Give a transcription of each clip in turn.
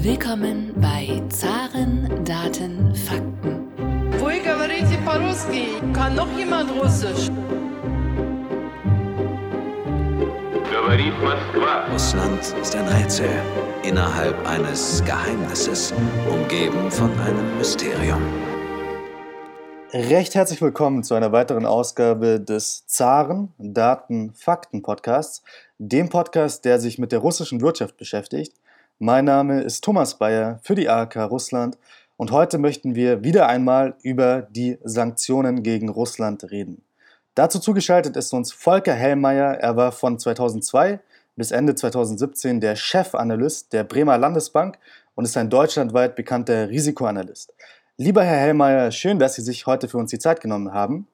Willkommen bei Zaren, Daten, Fakten. Вы говорите по-русски? Kann noch jemand Russisch? Говорит Москва. Russland ist ein Rätsel innerhalb eines Geheimnisses, umgeben von einem Mysterium. Recht herzlich willkommen zu einer weiteren Ausgabe des Zaren Daten Fakten Podcasts, dem Podcast, der sich mit der russischen Wirtschaft beschäftigt. Mein Name ist Thomas Bayer für die ARK Russland und heute möchten wir wieder einmal über die Sanktionen gegen Russland reden. Dazu zugeschaltet ist uns Volker Hellmeier. Er war von 2002 bis Ende 2017 der Chefanalyst der Bremer Landesbank und ist ein deutschlandweit bekannter Risikoanalyst. Lieber Herr Hellmeier, schön, dass Sie sich heute für uns die Zeit genommen haben.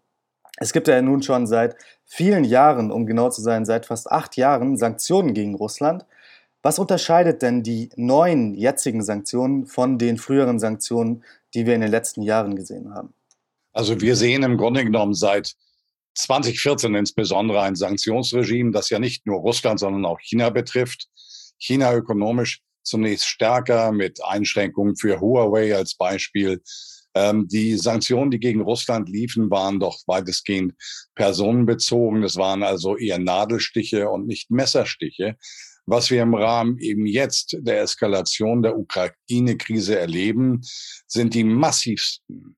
Es gibt ja nun schon seit vielen Jahren, um genau zu sein, seit fast acht Jahren Sanktionen gegen Russland. Was unterscheidet denn die neuen jetzigen Sanktionen von den früheren Sanktionen, die wir in den letzten Jahren gesehen haben? Also wir sehen im Grunde genommen seit 2014 insbesondere ein Sanktionsregime, das ja nicht nur Russland, sondern auch China betrifft. China ökonomisch zunächst stärker mit Einschränkungen für Huawei als Beispiel. Ähm, die Sanktionen, die gegen Russland liefen, waren doch weitestgehend personenbezogen. Das waren also eher Nadelstiche und nicht Messerstiche. Was wir im Rahmen eben jetzt der Eskalation der Ukraine-Krise erleben, sind die massivsten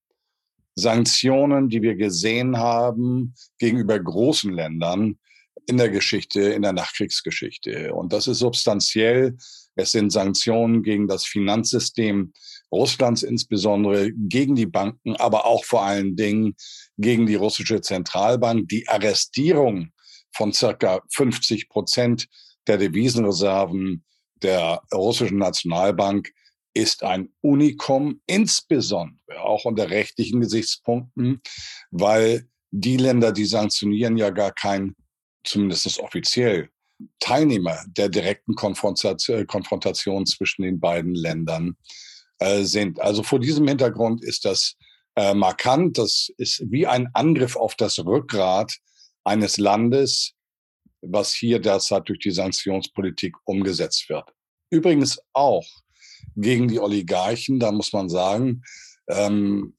Sanktionen, die wir gesehen haben gegenüber großen Ländern in der Geschichte, in der Nachkriegsgeschichte. Und das ist substanziell es sind Sanktionen gegen das Finanzsystem Russlands, insbesondere gegen die Banken, aber auch vor allen Dingen gegen die russische Zentralbank. Die Arrestierung von circa 50 Prozent der Devisenreserven der russischen Nationalbank ist ein Unikum, insbesondere auch unter rechtlichen Gesichtspunkten, weil die Länder, die sanktionieren, ja gar kein, zumindest offiziell, Teilnehmer der direkten äh, Konfrontation zwischen den beiden Ländern äh, sind. Also vor diesem Hintergrund ist das äh, markant. Das ist wie ein Angriff auf das Rückgrat eines Landes, was hier derzeit durch die Sanktionspolitik umgesetzt wird. Übrigens auch gegen die Oligarchen, da muss man sagen, ähm,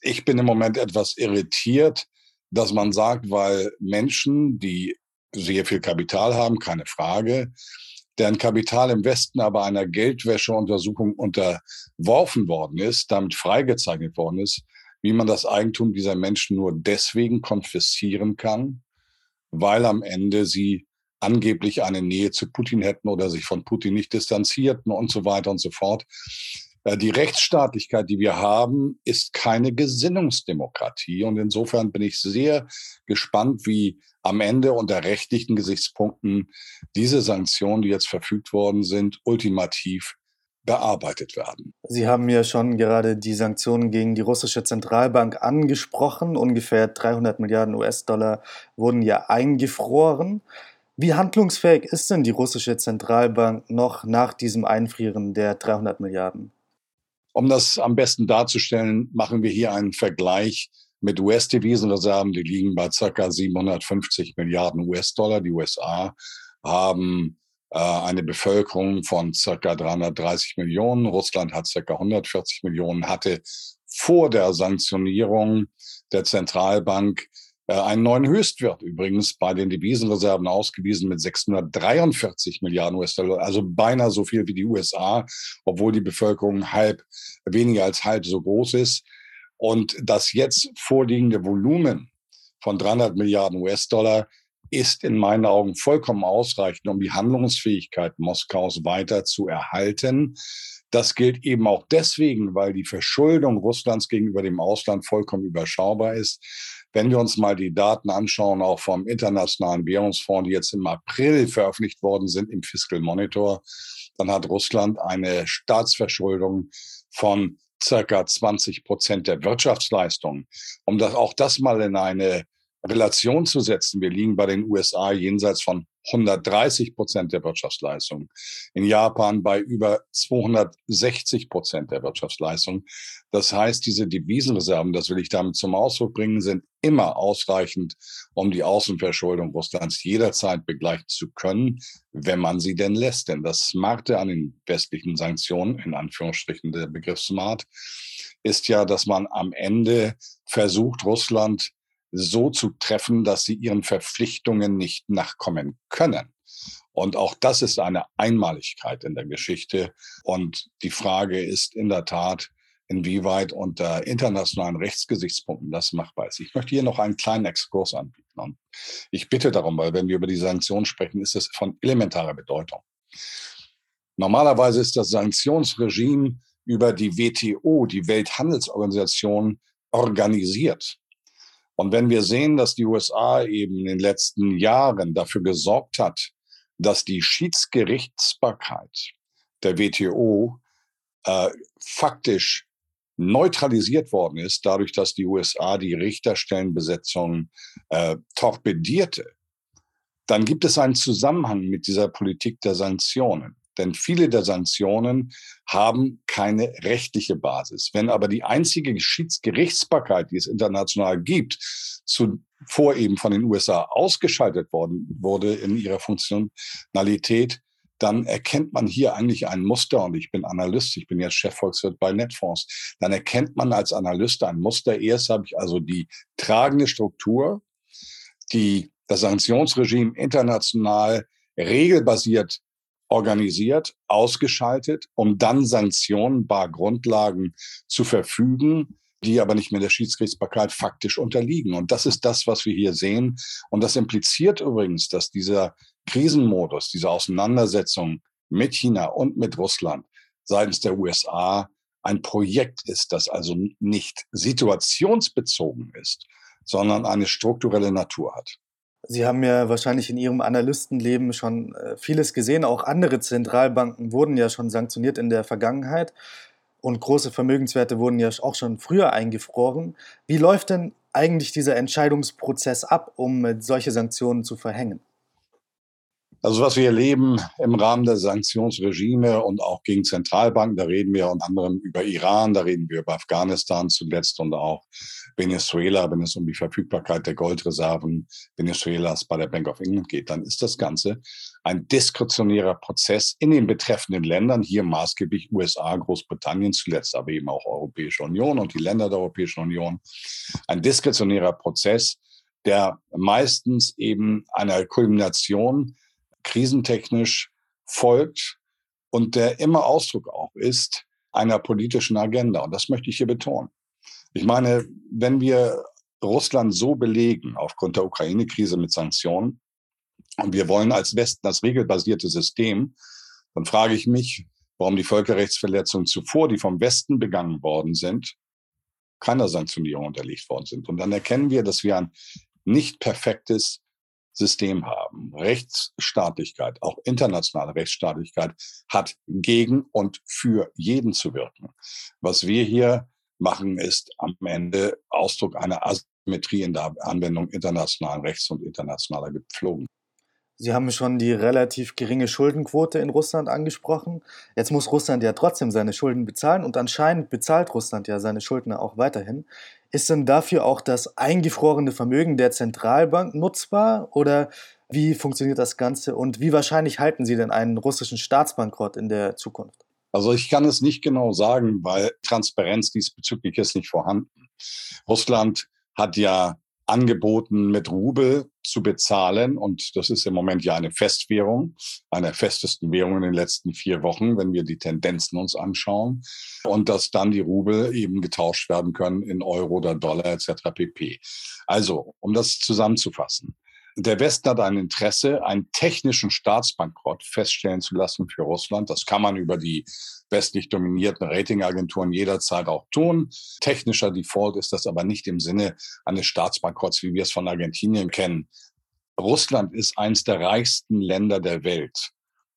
ich bin im Moment etwas irritiert, dass man sagt, weil Menschen, die sehr viel Kapital haben, keine Frage, deren Kapital im Westen aber einer Geldwäscheuntersuchung unterworfen worden ist, damit freigezeichnet worden ist, wie man das Eigentum dieser Menschen nur deswegen konfiszieren kann, weil am Ende sie angeblich eine Nähe zu Putin hätten oder sich von Putin nicht distanzierten und so weiter und so fort. Äh, die Rechtsstaatlichkeit, die wir haben, ist keine Gesinnungsdemokratie. Und insofern bin ich sehr gespannt, wie am Ende unter rechtlichen Gesichtspunkten diese Sanktionen, die jetzt verfügt worden sind, ultimativ bearbeitet werden. Sie haben ja schon gerade die Sanktionen gegen die russische Zentralbank angesprochen. Ungefähr 300 Milliarden US-Dollar wurden ja eingefroren. Wie handlungsfähig ist denn die russische Zentralbank noch nach diesem Einfrieren der 300 Milliarden? Um das am besten darzustellen, machen wir hier einen Vergleich mit US-Devisenreserven. Die liegen bei circa 750 Milliarden US-Dollar. Die USA haben eine Bevölkerung von circa 330 Millionen. Russland hat circa 140 Millionen, hatte vor der Sanktionierung der Zentralbank äh, einen neuen Höchstwert übrigens bei den Devisenreserven ausgewiesen mit 643 Milliarden US-Dollar, also beinahe so viel wie die USA, obwohl die Bevölkerung halb, weniger als halb so groß ist. Und das jetzt vorliegende Volumen von 300 Milliarden US-Dollar ist in meinen Augen vollkommen ausreichend, um die Handlungsfähigkeit Moskaus weiter zu erhalten. Das gilt eben auch deswegen, weil die Verschuldung Russlands gegenüber dem Ausland vollkommen überschaubar ist. Wenn wir uns mal die Daten anschauen, auch vom Internationalen Währungsfonds, die jetzt im April veröffentlicht worden sind im Fiscal Monitor, dann hat Russland eine Staatsverschuldung von circa 20 Prozent der Wirtschaftsleistung. Um das, auch das mal in eine Relation zu setzen, wir liegen bei den USA jenseits von 130 Prozent der Wirtschaftsleistung, in Japan bei über 260 Prozent der Wirtschaftsleistung. Das heißt, diese Devisenreserven, das will ich damit zum Ausdruck bringen, sind immer ausreichend, um die Außenverschuldung Russlands jederzeit begleichen zu können, wenn man sie denn lässt. Denn das Smarte an den westlichen Sanktionen, in Anführungsstrichen der Begriff Smart, ist ja, dass man am Ende versucht, Russland so zu treffen, dass sie ihren Verpflichtungen nicht nachkommen können. Und auch das ist eine Einmaligkeit in der Geschichte. Und die Frage ist in der Tat, inwieweit unter internationalen Rechtsgesichtspunkten das machbar ist. Ich möchte hier noch einen kleinen Exkurs anbieten. Und ich bitte darum, weil wenn wir über die Sanktionen sprechen, ist es von elementarer Bedeutung. Normalerweise ist das Sanktionsregime über die WTO, die Welthandelsorganisation, organisiert. Und wenn wir sehen, dass die USA eben in den letzten Jahren dafür gesorgt hat, dass die Schiedsgerichtsbarkeit der WTO äh, faktisch neutralisiert worden ist, dadurch, dass die USA die Richterstellenbesetzung äh, torpedierte, dann gibt es einen Zusammenhang mit dieser Politik der Sanktionen. Denn viele der Sanktionen haben keine rechtliche Basis. Wenn aber die einzige Schiedsgerichtsbarkeit, die es international gibt, zuvor eben von den USA ausgeschaltet worden wurde in ihrer Funktionalität, dann erkennt man hier eigentlich ein Muster, und ich bin Analyst, ich bin jetzt Chefvolkswirt bei Netfonds, dann erkennt man als Analyst ein Muster. Erst habe ich also die tragende Struktur, die das Sanktionsregime international regelbasiert organisiert, ausgeschaltet, um dann Sanktionen bar Grundlagen zu verfügen, die aber nicht mehr der Schiedsgerichtsbarkeit faktisch unterliegen. Und das ist das, was wir hier sehen. Und das impliziert übrigens, dass dieser Krisenmodus, diese Auseinandersetzung mit China und mit Russland seitens der USA ein Projekt ist, das also nicht situationsbezogen ist, sondern eine strukturelle Natur hat. Sie haben ja wahrscheinlich in Ihrem Analystenleben schon äh, vieles gesehen. Auch andere Zentralbanken wurden ja schon sanktioniert in der Vergangenheit und große Vermögenswerte wurden ja auch schon früher eingefroren. Wie läuft denn eigentlich dieser Entscheidungsprozess ab, um solche Sanktionen zu verhängen? Also was wir erleben im Rahmen der Sanktionsregime und auch gegen Zentralbanken, da reden wir unter anderem über Iran, da reden wir über Afghanistan zuletzt und auch Venezuela, wenn es um die Verfügbarkeit der Goldreserven Venezuelas bei der Bank of England geht, dann ist das Ganze ein diskretionärer Prozess in den betreffenden Ländern, hier maßgeblich USA, Großbritannien, zuletzt aber eben auch Europäische Union und die Länder der Europäischen Union. Ein diskretionärer Prozess, der meistens eben einer Kulmination krisentechnisch folgt und der immer Ausdruck auch ist einer politischen Agenda. Und das möchte ich hier betonen. Ich meine, wenn wir Russland so belegen aufgrund der Ukraine-Krise mit Sanktionen und wir wollen als Westen das regelbasierte System, dann frage ich mich, warum die Völkerrechtsverletzungen zuvor, die vom Westen begangen worden sind, keiner Sanktionierung unterlegt worden sind. Und dann erkennen wir, dass wir ein nicht perfektes System haben. Rechtsstaatlichkeit, auch internationale Rechtsstaatlichkeit, hat gegen und für jeden zu wirken. Was wir hier machen, ist am Ende Ausdruck einer Asymmetrie in der Anwendung internationalen Rechts und internationaler Gepflogen. Sie haben schon die relativ geringe Schuldenquote in Russland angesprochen. Jetzt muss Russland ja trotzdem seine Schulden bezahlen und anscheinend bezahlt Russland ja seine Schulden auch weiterhin. Ist denn dafür auch das eingefrorene Vermögen der Zentralbank nutzbar oder wie funktioniert das Ganze und wie wahrscheinlich halten Sie denn einen russischen Staatsbankrott in der Zukunft? Also ich kann es nicht genau sagen, weil Transparenz diesbezüglich ist nicht vorhanden. Russland hat ja angeboten, mit Rubel zu bezahlen. Und das ist im Moment ja eine Festwährung, eine der festesten Währungen in den letzten vier Wochen, wenn wir die Tendenzen uns anschauen. Und dass dann die Rubel eben getauscht werden können in Euro oder Dollar etc. pp. Also, um das zusammenzufassen. Der Westen hat ein Interesse, einen technischen Staatsbankrott feststellen zu lassen für Russland. Das kann man über die westlich dominierten Ratingagenturen jederzeit auch tun. Technischer Default ist das aber nicht im Sinne eines Staatsbankrotts, wie wir es von Argentinien kennen. Russland ist eines der reichsten Länder der Welt.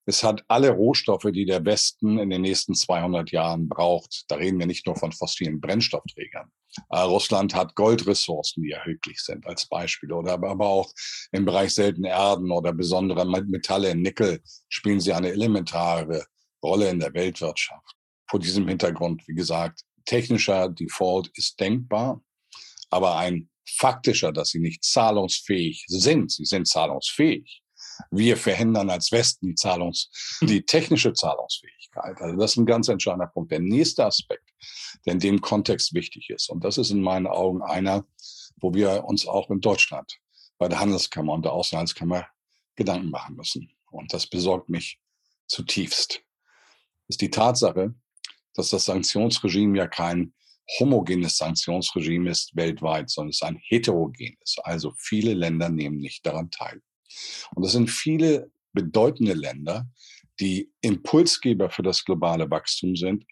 Es hat alle Rohstoffe, die der Westen in den nächsten 200 Jahren braucht. Da reden wir nicht nur von fossilen Brennstoffträgern. Äh, Russland hat Goldressourcen, die erhöglich sind, als Beispiel. Oder aber auch im Bereich seltene Erden oder besondere Metalle, Nickel, spielen sie eine elementare Rolle in der Weltwirtschaft. Vor diesem Hintergrund, wie gesagt, technischer Default ist denkbar, aber ein faktischer, dass sie nicht zahlungsfähig sind. Sie sind zahlungsfähig wir verhindern als Westen die Zahlungs, die technische Zahlungsfähigkeit. Also das ist ein ganz entscheidender Punkt. Der nächste Aspekt, der in dem Kontext wichtig ist, und das ist in meinen Augen einer, wo wir uns auch in Deutschland bei der Handelskammer und der Auslandskammer Gedanken machen müssen. Und das besorgt mich zutiefst. Ist die Tatsache, dass das Sanktionsregime ja kein homogenes Sanktionsregime ist weltweit, sondern es ist ein heterogenes. Also viele Länder nehmen nicht daran teil. Und das sind viele bedeutende Länder, die Impulsgeber für das globale Wachstum sind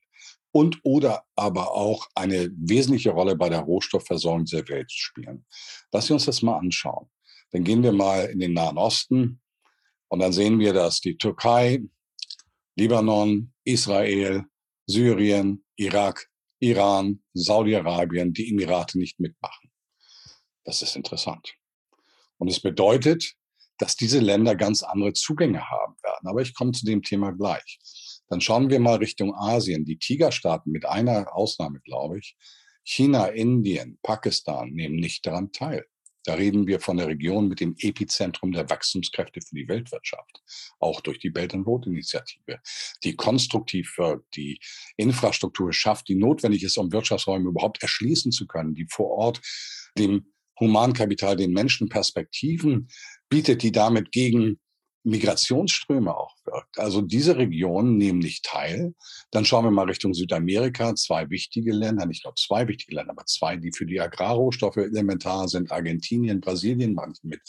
und oder aber auch eine wesentliche Rolle bei der Rohstoffversorgung der Welt spielen. Lass uns das mal anschauen. Dann gehen wir mal in den Nahen Osten und dann sehen wir, dass die Türkei, Libanon, Israel, Syrien, Irak, Iran, Saudi-Arabien, die Emirate nicht mitmachen. Das ist interessant. Und es bedeutet, dass diese Länder ganz andere Zugänge haben werden. Aber ich komme zu dem Thema gleich. Dann schauen wir mal Richtung Asien. Die Tigerstaaten mit einer Ausnahme, glaube ich, China, Indien, Pakistan nehmen nicht daran teil. Da reden wir von der Region mit dem Epizentrum der Wachstumskräfte für die Weltwirtschaft, auch durch die Belt and Road Initiative, die konstruktiv wirkt, die Infrastruktur schafft, die notwendig ist, um Wirtschaftsräume überhaupt erschließen zu können, die vor Ort dem Humankapital, den Menschen Perspektiven bietet, die damit gegen Migrationsströme auch wirkt. Also diese Regionen nehmen nicht teil. Dann schauen wir mal Richtung Südamerika. Zwei wichtige Länder, nicht nur zwei wichtige Länder, aber zwei, die für die Agrarrohstoffe elementar sind. Argentinien, Brasilien machen mit.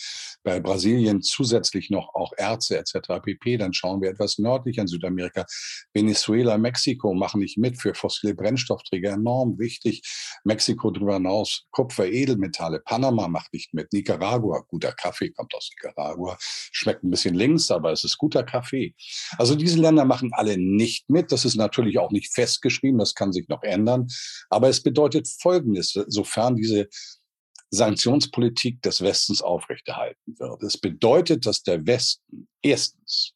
Bei Brasilien zusätzlich noch auch Erze etc. pp. Dann schauen wir etwas nördlich an Südamerika. Venezuela, Mexiko machen nicht mit für fossile Brennstoffträger. Enorm wichtig. Mexiko darüber hinaus Kupfer, Edelmetalle. Panama macht nicht mit. Nicaragua, guter Kaffee kommt aus Nicaragua. Schmeckt ein bisschen links, aber es ist guter Kaffee. Also diese Länder machen alle nicht mit. Das ist natürlich auch nicht festgeschrieben, das kann sich noch ändern. Aber es bedeutet Folgendes, sofern diese Sanktionspolitik des Westens aufrechterhalten wird. Es bedeutet, dass der Westen erstens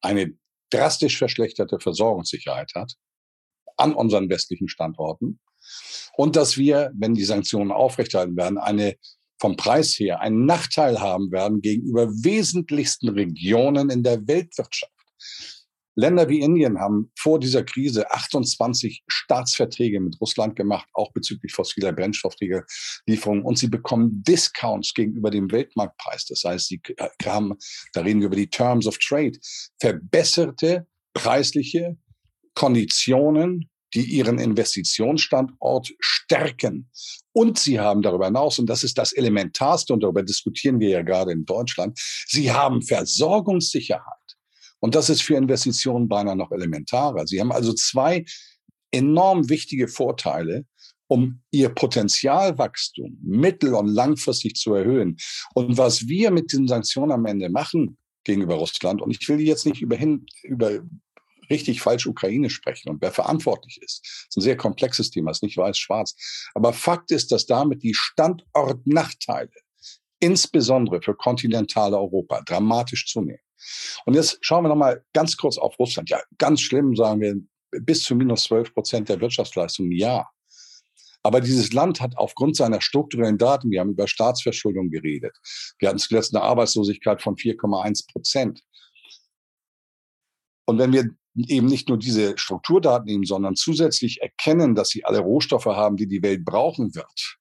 eine drastisch verschlechterte Versorgungssicherheit hat an unseren westlichen Standorten und dass wir, wenn die Sanktionen aufrechterhalten werden, eine vom Preis her einen Nachteil haben werden gegenüber wesentlichsten Regionen in der Weltwirtschaft. Länder wie Indien haben vor dieser Krise 28 Staatsverträge mit Russland gemacht, auch bezüglich fossiler Brennstofflieferungen. Und sie bekommen Discounts gegenüber dem Weltmarktpreis. Das heißt, sie haben, da reden wir über die Terms of Trade, verbesserte preisliche Konditionen die ihren Investitionsstandort stärken. Und sie haben darüber hinaus, und das ist das Elementarste, und darüber diskutieren wir ja gerade in Deutschland, sie haben Versorgungssicherheit. Und das ist für Investitionen beinahe noch elementarer. Sie haben also zwei enorm wichtige Vorteile, um ihr Potenzialwachstum mittel- und langfristig zu erhöhen. Und was wir mit den Sanktionen am Ende machen gegenüber Russland, und ich will die jetzt nicht überhin, über, richtig falsch Ukraine sprechen und wer verantwortlich ist. Das ist ein sehr komplexes Thema, ist nicht weiß-schwarz. Aber Fakt ist, dass damit die Standortnachteile, insbesondere für kontinentale Europa, dramatisch zunehmen. Und jetzt schauen wir nochmal ganz kurz auf Russland. Ja, ganz schlimm, sagen wir, bis zu minus 12 Prozent der Wirtschaftsleistung im Jahr. Aber dieses Land hat aufgrund seiner strukturellen Daten, wir haben über Staatsverschuldung geredet, wir hatten zuletzt eine Arbeitslosigkeit von 4,1 Prozent. Und wenn wir eben nicht nur diese Strukturdaten nehmen, sondern zusätzlich erkennen, dass sie alle Rohstoffe haben, die die Welt brauchen wird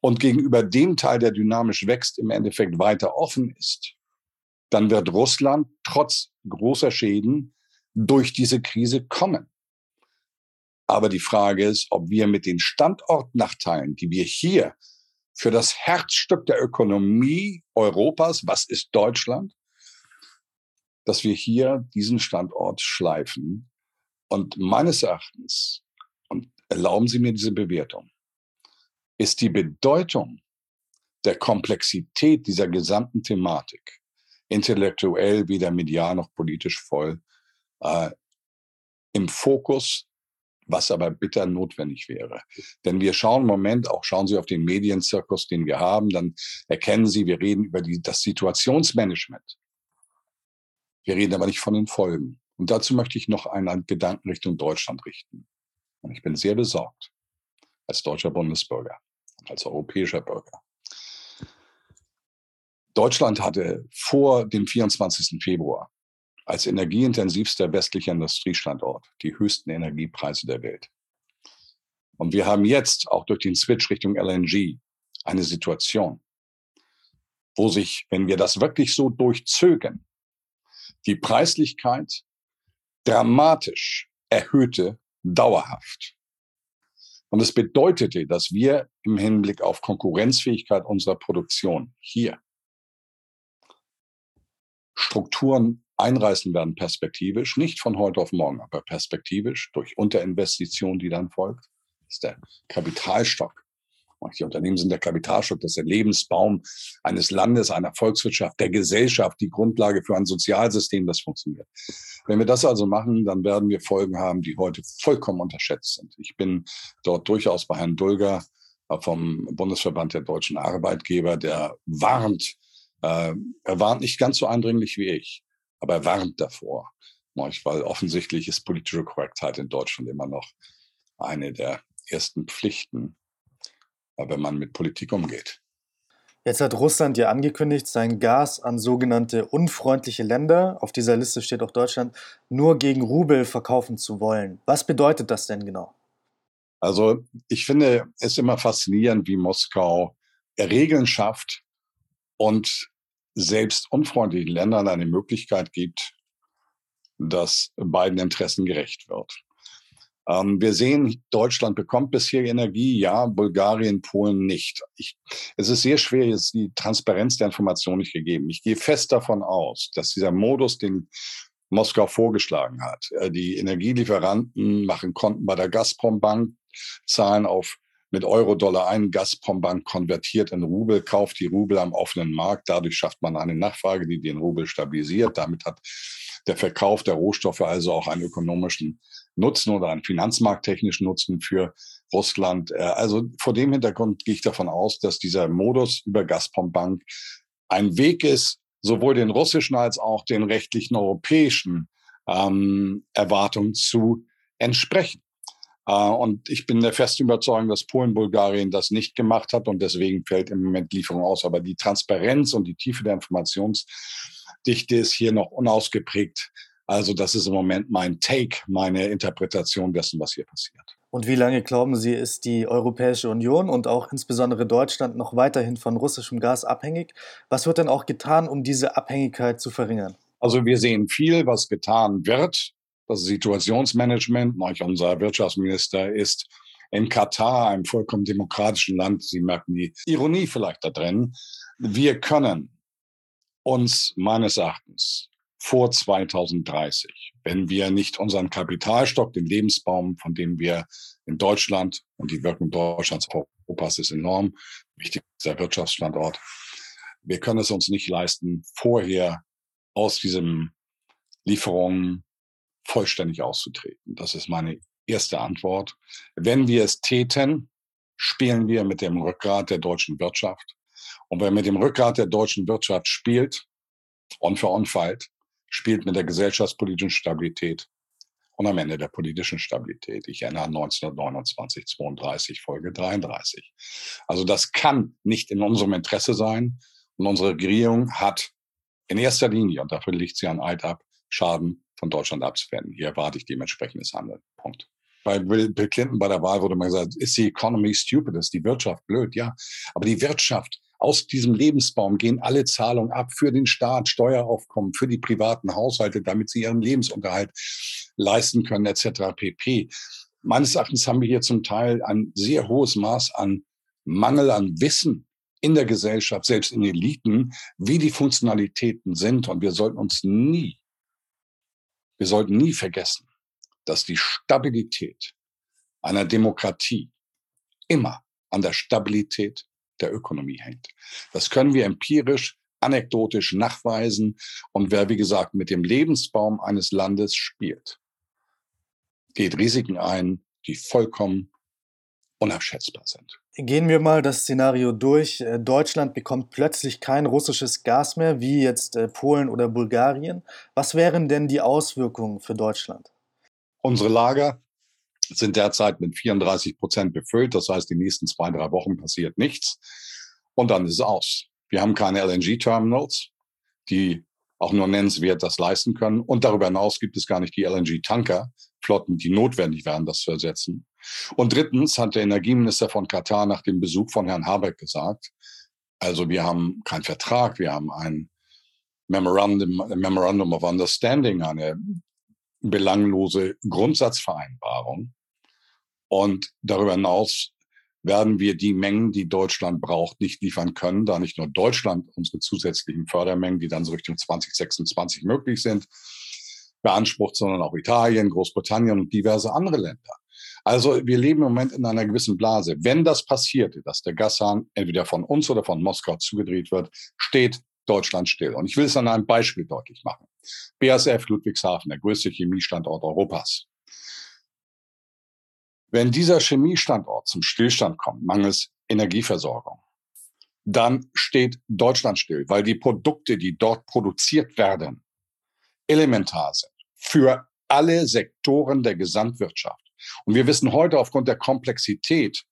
und gegenüber dem Teil, der dynamisch wächst, im Endeffekt weiter offen ist, dann wird Russland trotz großer Schäden durch diese Krise kommen. Aber die Frage ist, ob wir mit den Standortnachteilen, die wir hier für das Herzstück der Ökonomie Europas, was ist Deutschland, dass wir hier diesen Standort schleifen. Und meines Erachtens, und erlauben Sie mir diese Bewertung, ist die Bedeutung der Komplexität dieser gesamten Thematik intellektuell, weder medial noch politisch voll äh, im Fokus, was aber bitter notwendig wäre. Denn wir schauen im Moment, auch schauen Sie auf den Medienzirkus, den wir haben, dann erkennen Sie, wir reden über die, das Situationsmanagement. Wir reden aber nicht von den Folgen. Und dazu möchte ich noch einen Gedanken Richtung Deutschland richten. Und ich bin sehr besorgt als deutscher Bundesbürger, als europäischer Bürger. Deutschland hatte vor dem 24. Februar als energieintensivster westlicher Industriestandort die höchsten Energiepreise der Welt. Und wir haben jetzt auch durch den Switch Richtung LNG eine Situation, wo sich, wenn wir das wirklich so durchzögern, die Preislichkeit dramatisch erhöhte, dauerhaft. Und es bedeutete, dass wir im Hinblick auf Konkurrenzfähigkeit unserer Produktion hier Strukturen einreißen werden, perspektivisch, nicht von heute auf morgen, aber perspektivisch durch Unterinvestition, die dann folgt, das ist der Kapitalstock die Unternehmen sind der Kapitalstock, das ist der Lebensbaum eines Landes, einer Volkswirtschaft, der Gesellschaft, die Grundlage für ein Sozialsystem, das funktioniert. Wenn wir das also machen, dann werden wir Folgen haben, die heute vollkommen unterschätzt sind. Ich bin dort durchaus bei Herrn Dulger äh, vom Bundesverband der deutschen Arbeitgeber, der warnt, äh, er warnt nicht ganz so eindringlich wie ich, aber er warnt davor. Weil offensichtlich ist politische Korrektheit in Deutschland immer noch eine der ersten Pflichten wenn man mit Politik umgeht. Jetzt hat Russland ja angekündigt, sein Gas an sogenannte unfreundliche Länder, auf dieser Liste steht auch Deutschland, nur gegen Rubel verkaufen zu wollen. Was bedeutet das denn genau? Also ich finde es immer faszinierend, wie Moskau Regeln schafft und selbst unfreundlichen Ländern eine Möglichkeit gibt, dass beiden Interessen gerecht wird. Ähm, wir sehen, Deutschland bekommt bisher Energie, ja, Bulgarien, Polen nicht. Ich, es ist sehr schwer, jetzt die Transparenz der Information nicht gegeben. Ich gehe fest davon aus, dass dieser Modus, den Moskau vorgeschlagen hat, äh, die Energielieferanten machen Konten bei der Gazprom-Bank, zahlen auf mit Euro-Dollar ein, Gazprom-Bank konvertiert in Rubel, kauft die Rubel am offenen Markt. Dadurch schafft man eine Nachfrage, die den Rubel stabilisiert. Damit hat der Verkauf der Rohstoffe also auch einen ökonomischen Nutzen oder einen finanzmarkttechnischen Nutzen für Russland. Äh, also vor dem Hintergrund gehe ich davon aus, dass dieser Modus über Gazprom Bank ein Weg ist, sowohl den russischen als auch den rechtlichen europäischen ähm, Erwartungen zu entsprechen. Uh, und ich bin der festen Überzeugung, dass Polen, Bulgarien das nicht gemacht hat und deswegen fällt im Moment Lieferung aus. Aber die Transparenz und die Tiefe der Informationsdichte ist hier noch unausgeprägt. Also das ist im Moment mein Take, meine Interpretation dessen, was hier passiert. Und wie lange glauben Sie, ist die Europäische Union und auch insbesondere Deutschland noch weiterhin von russischem Gas abhängig? Was wird denn auch getan, um diese Abhängigkeit zu verringern? Also wir sehen viel, was getan wird. Das Situationsmanagement, unser Wirtschaftsminister ist in Katar, einem vollkommen demokratischen Land. Sie merken die Ironie vielleicht da drin. Wir können uns meines Erachtens vor 2030, wenn wir nicht unseren Kapitalstock, den Lebensbaum, von dem wir in Deutschland und die Wirkung Deutschlands, Europas ist enorm, wichtigster Wirtschaftsstandort, wir können es uns nicht leisten, vorher aus diesem Lieferungen vollständig auszutreten. Das ist meine erste Antwort. Wenn wir es täten, spielen wir mit dem Rückgrat der deutschen Wirtschaft. Und wer mit dem Rückgrat der deutschen Wirtschaft spielt, unverunfallt, spielt mit der gesellschaftspolitischen Stabilität und am Ende der politischen Stabilität. Ich erinnere an 1929, 32, Folge 33. Also das kann nicht in unserem Interesse sein. Und unsere Regierung hat in erster Linie, und dafür liegt sie an Eid ab, Schaden von Deutschland abzuwenden. Hier erwarte ich dementsprechendes Handeln. Punkt. Bei Bill Clinton bei der Wahl wurde mal gesagt, ist die Economy stupid, ist die Wirtschaft blöd? Ja, aber die Wirtschaft aus diesem Lebensbaum gehen alle Zahlungen ab für den Staat, Steueraufkommen, für die privaten Haushalte, damit sie ihren Lebensunterhalt leisten können, etc. pp. Meines Erachtens haben wir hier zum Teil ein sehr hohes Maß an Mangel an Wissen in der Gesellschaft, selbst in Eliten, wie die Funktionalitäten sind. Und wir sollten uns nie, wir sollten nie vergessen, dass die Stabilität einer Demokratie immer an der Stabilität der Ökonomie hängt. Das können wir empirisch anekdotisch nachweisen. Und wer, wie gesagt, mit dem Lebensbaum eines Landes spielt, geht Risiken ein, die vollkommen unabschätzbar sind. Gehen wir mal das Szenario durch. Äh, Deutschland bekommt plötzlich kein russisches Gas mehr, wie jetzt äh, Polen oder Bulgarien. Was wären denn die Auswirkungen für Deutschland? Unsere Lager sind derzeit mit 34 Prozent befüllt. Das heißt, die nächsten zwei, drei Wochen passiert nichts. Und dann ist es aus. Wir haben keine LNG-Terminals, die auch nur nennenswert das leisten können. Und darüber hinaus gibt es gar nicht die LNG-Tanker-Flotten, die notwendig wären, das zu ersetzen. Und drittens hat der Energieminister von Katar nach dem Besuch von Herrn Habeck gesagt, also wir haben keinen Vertrag, wir haben ein Memorandum, Memorandum of Understanding, eine belanglose Grundsatzvereinbarung. Und darüber hinaus werden wir die Mengen, die Deutschland braucht, nicht liefern können, da nicht nur Deutschland unsere zusätzlichen Fördermengen, die dann so Richtung 2026 möglich sind, beansprucht, sondern auch Italien, Großbritannien und diverse andere Länder. Also wir leben im Moment in einer gewissen Blase. Wenn das passierte, dass der Gashahn entweder von uns oder von Moskau zugedreht wird, steht Deutschland still. Und ich will es an einem Beispiel deutlich machen. BASF Ludwigshafen, der größte Chemiestandort Europas. Wenn dieser Chemiestandort zum Stillstand kommt, mangels Energieversorgung, dann steht Deutschland still, weil die Produkte, die dort produziert werden, elementar sind für alle Sektoren der Gesamtwirtschaft. Und wir wissen heute aufgrund der Komplexität,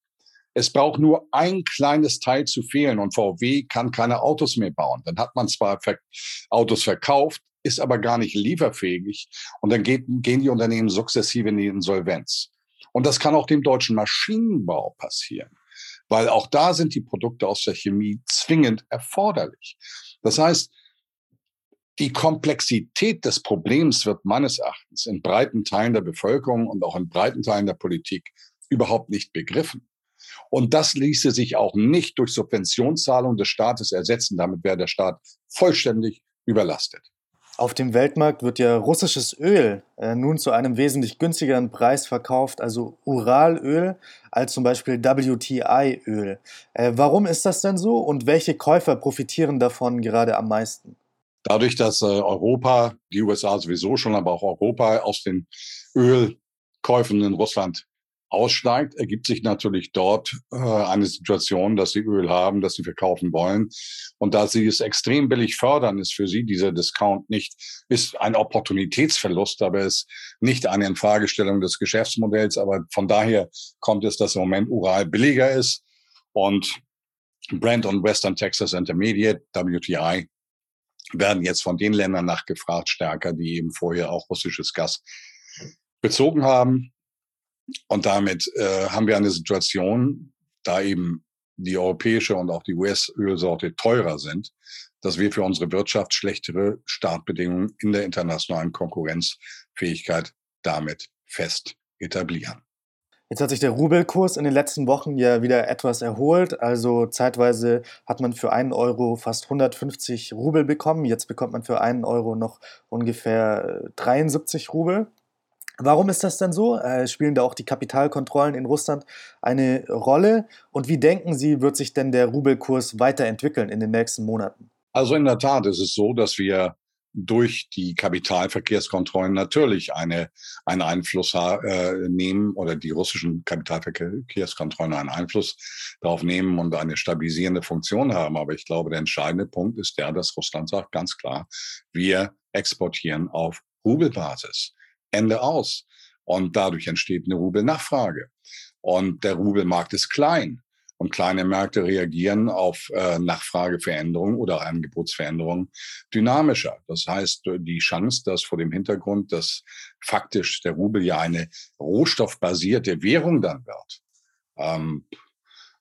es braucht nur ein kleines Teil zu fehlen und VW kann keine Autos mehr bauen. Dann hat man zwar Autos verkauft, ist aber gar nicht lieferfähig und dann geht, gehen die Unternehmen sukzessive in die Insolvenz. Und das kann auch dem deutschen Maschinenbau passieren, weil auch da sind die Produkte aus der Chemie zwingend erforderlich. Das heißt, die Komplexität des Problems wird meines Erachtens in breiten Teilen der Bevölkerung und auch in breiten Teilen der Politik überhaupt nicht begriffen. Und das ließe sich auch nicht durch Subventionszahlungen des Staates ersetzen. Damit wäre der Staat vollständig überlastet. Auf dem Weltmarkt wird ja russisches Öl äh, nun zu einem wesentlich günstigeren Preis verkauft, also Uralöl, als zum Beispiel WTI-Öl. Äh, warum ist das denn so und welche Käufer profitieren davon gerade am meisten? Dadurch, dass äh, Europa, die USA sowieso schon, aber auch Europa aus den Ölkäufen in Russland aussteigt, ergibt sich natürlich dort äh, eine Situation, dass sie Öl haben, dass sie verkaufen wollen. Und da sie es extrem billig fördern, ist für sie dieser Discount nicht, ist ein Opportunitätsverlust, aber ist nicht eine Infragestellung des Geschäftsmodells. Aber von daher kommt es, dass im Moment Ural billiger ist und Brent und Western Texas Intermediate, WTI, werden jetzt von den Ländern nachgefragt stärker, die eben vorher auch russisches Gas bezogen haben. Und damit äh, haben wir eine Situation, da eben die europäische und auch die US-Ölsorte teurer sind, dass wir für unsere Wirtschaft schlechtere Startbedingungen in der internationalen Konkurrenzfähigkeit damit fest etablieren. Jetzt hat sich der Rubelkurs in den letzten Wochen ja wieder etwas erholt. Also zeitweise hat man für einen Euro fast 150 Rubel bekommen. Jetzt bekommt man für einen Euro noch ungefähr 73 äh, Rubel. Warum ist das denn so? Äh, spielen da auch die Kapitalkontrollen in Russland eine Rolle? Und wie denken Sie, wird sich denn der Rubelkurs weiterentwickeln in den nächsten Monaten? Also in der Tat ist es so, dass wir durch die Kapitalverkehrskontrollen natürlich eine, einen Einfluss äh, nehmen oder die russischen Kapitalverkehrskontrollen einen Einfluss darauf nehmen und eine stabilisierende Funktion haben. Aber ich glaube, der entscheidende Punkt ist der, dass Russland sagt ganz klar, wir exportieren auf Rubelbasis. Ende aus. Und dadurch entsteht eine Rubelnachfrage. Und der Rubelmarkt ist klein. Und kleine Märkte reagieren auf äh, Nachfrageveränderungen oder Angebotsveränderungen dynamischer. Das heißt, die Chance, dass vor dem Hintergrund, dass faktisch der Rubel ja eine rohstoffbasierte Währung dann wird, ähm,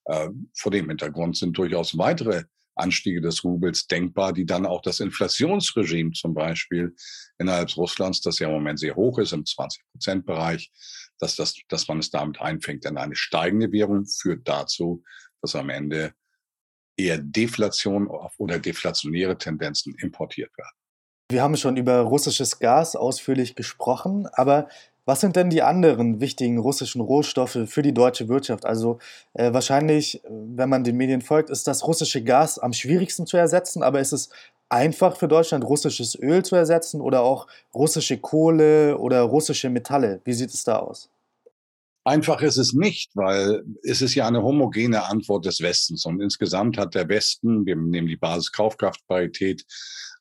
äh, vor dem Hintergrund sind durchaus weitere Anstiege des Rubels denkbar, die dann auch das Inflationsregime zum Beispiel innerhalb Russlands, das ja im Moment sehr hoch ist, im 20-Prozent-Bereich, dass, das, dass man es damit einfängt. Denn eine steigende Währung führt dazu, dass am Ende eher Deflation oder deflationäre Tendenzen importiert werden. Wir haben schon über russisches Gas ausführlich gesprochen, aber Was sind denn die anderen wichtigen russischen Rohstoffe für die deutsche Wirtschaft? Also äh, wahrscheinlich, wenn man den Medien folgt, ist das russische Gas am schwierigsten zu ersetzen, aber ist es einfach für Deutschland russisches Öl zu ersetzen oder auch russische Kohle oder russische Metalle? Wie sieht es da aus? Einfach ist es nicht, weil es ist ja eine homogene Antwort des Westens. Und insgesamt hat der Westen, wir nehmen die Basiskaufkraftparität,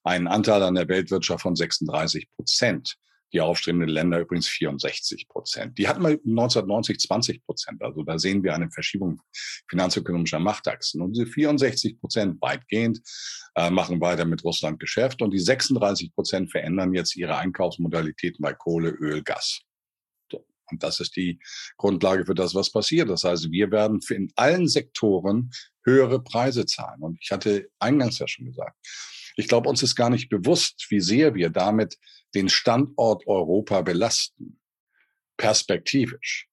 einen Anteil an der Weltwirtschaft von 36 Prozent. Die aufstrebenden Länder übrigens 64 Prozent. Die hatten wir 1990 20 Prozent. Also da sehen wir eine Verschiebung finanzökonomischer Machtachsen. Und diese 64 Prozent weitgehend äh, machen weiter mit Russland Geschäft. Und die 36 Prozent verändern jetzt ihre Einkaufsmodalitäten bei Kohle, Öl, Gas. Und das ist die Grundlage für das, was passiert. Das heißt, wir werden in allen Sektoren höhere Preise zahlen. Und ich hatte eingangs ja schon gesagt, ich glaube, uns ist gar nicht bewusst, wie sehr wir damit den Standort Europa belasten, perspektivisch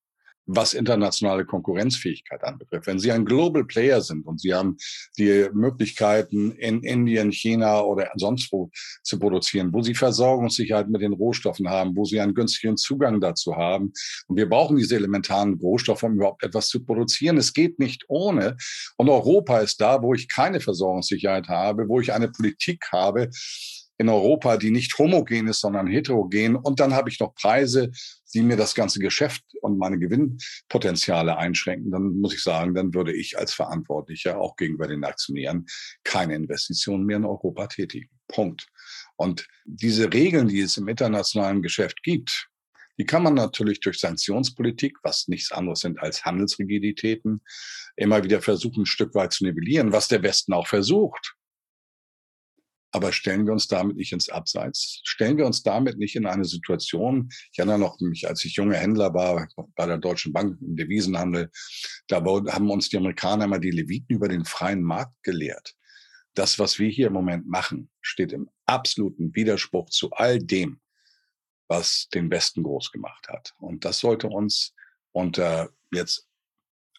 was internationale Konkurrenzfähigkeit anbetrifft. Wenn Sie ein Global Player sind und Sie haben die Möglichkeiten in Indien, China oder sonst wo zu produzieren, wo Sie Versorgungssicherheit mit den Rohstoffen haben, wo Sie einen günstigen Zugang dazu haben. Und wir brauchen diese elementaren Rohstoffe, um überhaupt etwas zu produzieren. Es geht nicht ohne. Und Europa ist da, wo ich keine Versorgungssicherheit habe, wo ich eine Politik habe, in Europa, die nicht homogen ist, sondern heterogen. Und dann habe ich noch Preise, die mir das ganze Geschäft und meine Gewinnpotenziale einschränken. Dann muss ich sagen, dann würde ich als Verantwortlicher auch gegenüber den Aktionären keine Investitionen mehr in Europa tätigen. Punkt. Und diese Regeln, die es im internationalen Geschäft gibt, die kann man natürlich durch Sanktionspolitik, was nichts anderes sind als Handelsrigiditäten, immer wieder versuchen, ein Stück weit zu nivellieren, was der Westen auch versucht. Aber stellen wir uns damit nicht ins Abseits? Stellen wir uns damit nicht in eine Situation, ich erinnere noch mich, als ich junger Händler war bei der Deutschen Bank im Devisenhandel, da haben uns die Amerikaner immer die Leviten über den freien Markt gelehrt. Das, was wir hier im Moment machen, steht im absoluten Widerspruch zu all dem, was den Westen groß gemacht hat. Und das sollte uns unter jetzt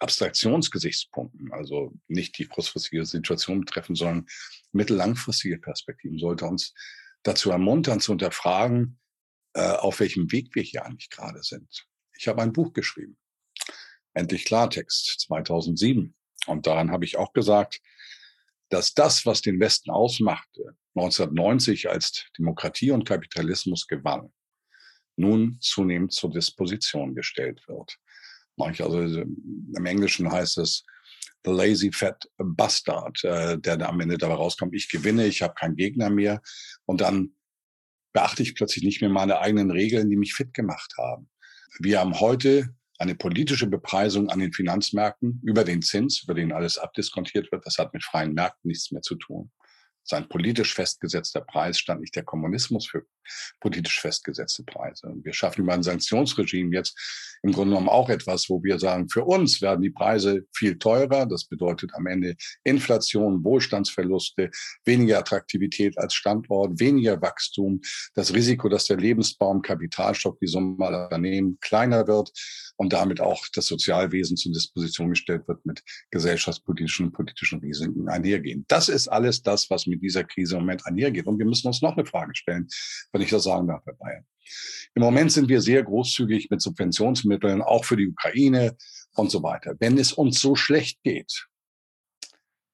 Abstraktionsgesichtspunkten, also nicht die kurzfristige Situation betreffen, sondern mittellangfristige Perspektiven, sollte uns dazu ermuntern, zu unterfragen, äh, auf welchem Weg wir hier eigentlich gerade sind. Ich habe ein Buch geschrieben, Endlich Klartext 2007. Und daran habe ich auch gesagt, dass das, was den Westen ausmachte, 1990 als Demokratie und Kapitalismus gewann, nun zunehmend zur Disposition gestellt wird. Also im Englischen heißt es The Lazy Fat Bastard, äh, der am Ende dabei rauskommt, ich gewinne, ich habe keinen Gegner mehr. Und dann beachte ich plötzlich nicht mehr meine eigenen Regeln, die mich fit gemacht haben. Wir haben heute eine politische Bepreisung an den Finanzmärkten über den Zins, über den alles abdiskontiert wird. Das hat mit freien Märkten nichts mehr zu tun sein politisch festgesetzter Preis stand nicht der Kommunismus für politisch festgesetzte Preise. Und wir schaffen über ein Sanktionsregime jetzt im Grunde genommen auch etwas, wo wir sagen, für uns werden die Preise viel teurer. Das bedeutet am Ende Inflation, Wohlstandsverluste, weniger Attraktivität als Standort, weniger Wachstum, das Risiko, dass der Lebensbaum, Kapitalstock, die Summe aller Unternehmen kleiner wird und damit auch das Sozialwesen zur Disposition gestellt wird mit gesellschaftspolitischen und politischen Risiken einhergehen. Das ist alles das, was mit dieser Krise im Moment einhergeht. Und wir müssen uns noch eine Frage stellen, wenn ich das sagen darf, Herr Bayern. Im Moment sind wir sehr großzügig mit Subventionsmitteln, auch für die Ukraine und so weiter. Wenn es uns so schlecht geht,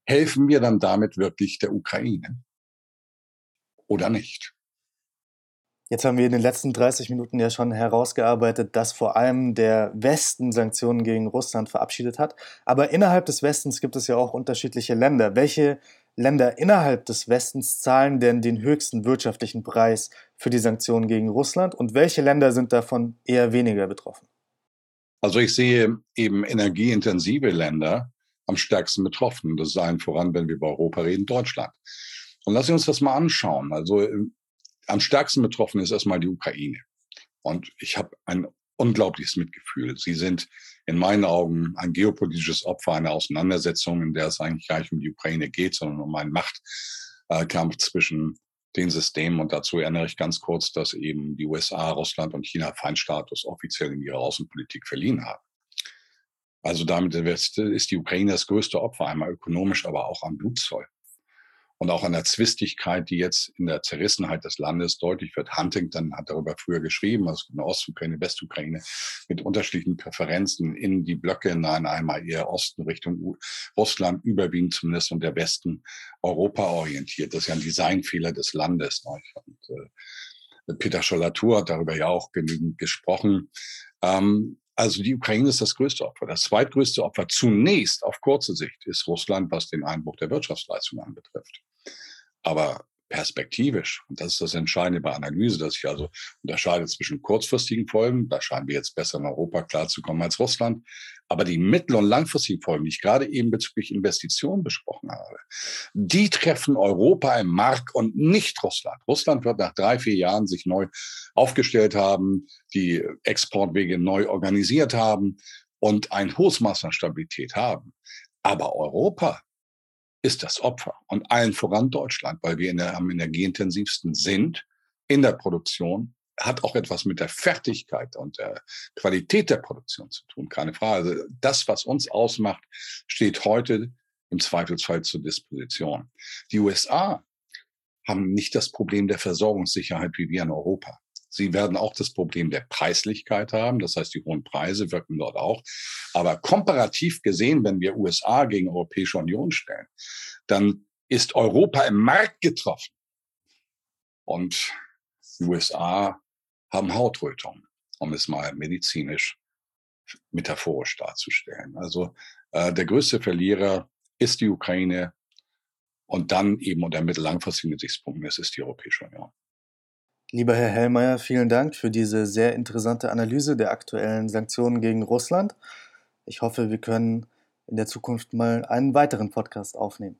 helfen wir dann damit wirklich der Ukraine oder nicht? Jetzt haben wir in den letzten 30 Minuten ja schon herausgearbeitet, dass vor allem der Westen Sanktionen gegen Russland verabschiedet hat. Aber innerhalb des Westens gibt es ja auch unterschiedliche Länder. Welche Länder innerhalb des Westens zahlen denn den höchsten wirtschaftlichen Preis für die Sanktionen gegen Russland und welche Länder sind davon eher weniger betroffen? Also ich sehe eben energieintensive Länder am stärksten betroffen. Das ist allen voran, wenn wir über Europa reden, Deutschland. Und Sie uns das mal anschauen. Also am stärksten betroffen ist erstmal die Ukraine. Und ich habe ein unglaubliches Mitgefühl. Sie sind in meinen Augen ein geopolitisches Opfer einer Auseinandersetzung, in der es eigentlich gar nicht um die Ukraine geht, sondern um einen Machtkampf zwischen den Systemen. Und dazu erinnere ich ganz kurz, dass eben die USA, Russland und China Feindstatus offiziell in ihrer Außenpolitik verliehen haben. Also damit ist die Ukraine das größte Opfer, einmal ökonomisch, aber auch am Blutzoll. Und auch an der Zwistigkeit, die jetzt in der Zerrissenheit des Landes deutlich wird. Huntington hat darüber früher geschrieben, also in der Ostukraine, Westukraine, mit unterschiedlichen Präferenzen in die Blöcke hinein, einmal eher Osten Richtung Russland, überwiegend zumindest und der Westen Europa orientiert. Das ist ja ein Designfehler des Landes. Und, äh, Peter Schollatur hat darüber ja auch genügend gesprochen. Ähm, also die Ukraine ist das größte Opfer. Das zweitgrößte Opfer zunächst auf kurze Sicht ist Russland, was den Einbruch der Wirtschaftsleistung anbetrifft. Aber perspektivisch, und das ist das Entscheidende bei Analyse, dass ich also unterscheide zwischen kurzfristigen Folgen, da scheinen wir jetzt besser in Europa klarzukommen als Russland, aber die mittel- und langfristigen Folgen, die ich gerade eben bezüglich Investitionen besprochen habe, die treffen Europa im Markt und nicht Russland. Russland wird nach drei, vier Jahren sich neu aufgestellt haben, die Exportwege neu organisiert haben und ein hohes Maß an Stabilität haben. Aber Europa ist das Opfer und allen voran Deutschland, weil wir in der, am energieintensivsten sind in der Produktion, hat auch etwas mit der Fertigkeit und der Qualität der Produktion zu tun, keine Frage. Also das, was uns ausmacht, steht heute im Zweifelsfall zur Disposition. Die USA haben nicht das Problem der Versorgungssicherheit wie wir in Europa. Sie werden auch das Problem der Preislichkeit haben. Das heißt, die hohen Preise wirken dort auch. Aber komparativ gesehen, wenn wir USA gegen Europäische Union stellen, dann ist Europa im Markt getroffen. Und die USA haben Hautrötung, um es mal medizinisch metaphorisch darzustellen. Also äh, der größte Verlierer ist die Ukraine und dann eben unter mittellangfristigen Gesichtspunkten ist die Europäische Union. Lieber Herr Hellmeier, vielen Dank für diese sehr interessante Analyse der aktuellen Sanktionen gegen Russland. Ich hoffe, wir können in der Zukunft mal einen weiteren Podcast aufnehmen.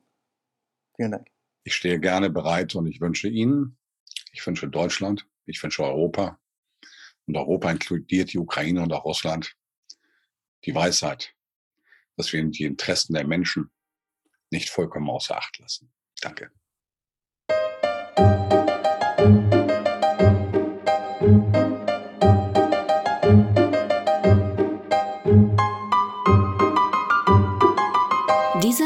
Vielen Dank. Ich stehe gerne bereit und ich wünsche Ihnen, ich wünsche Deutschland, ich wünsche Europa und Europa inkludiert die Ukraine und auch Russland die Weisheit, dass wir die Interessen der Menschen nicht vollkommen außer Acht lassen. Danke.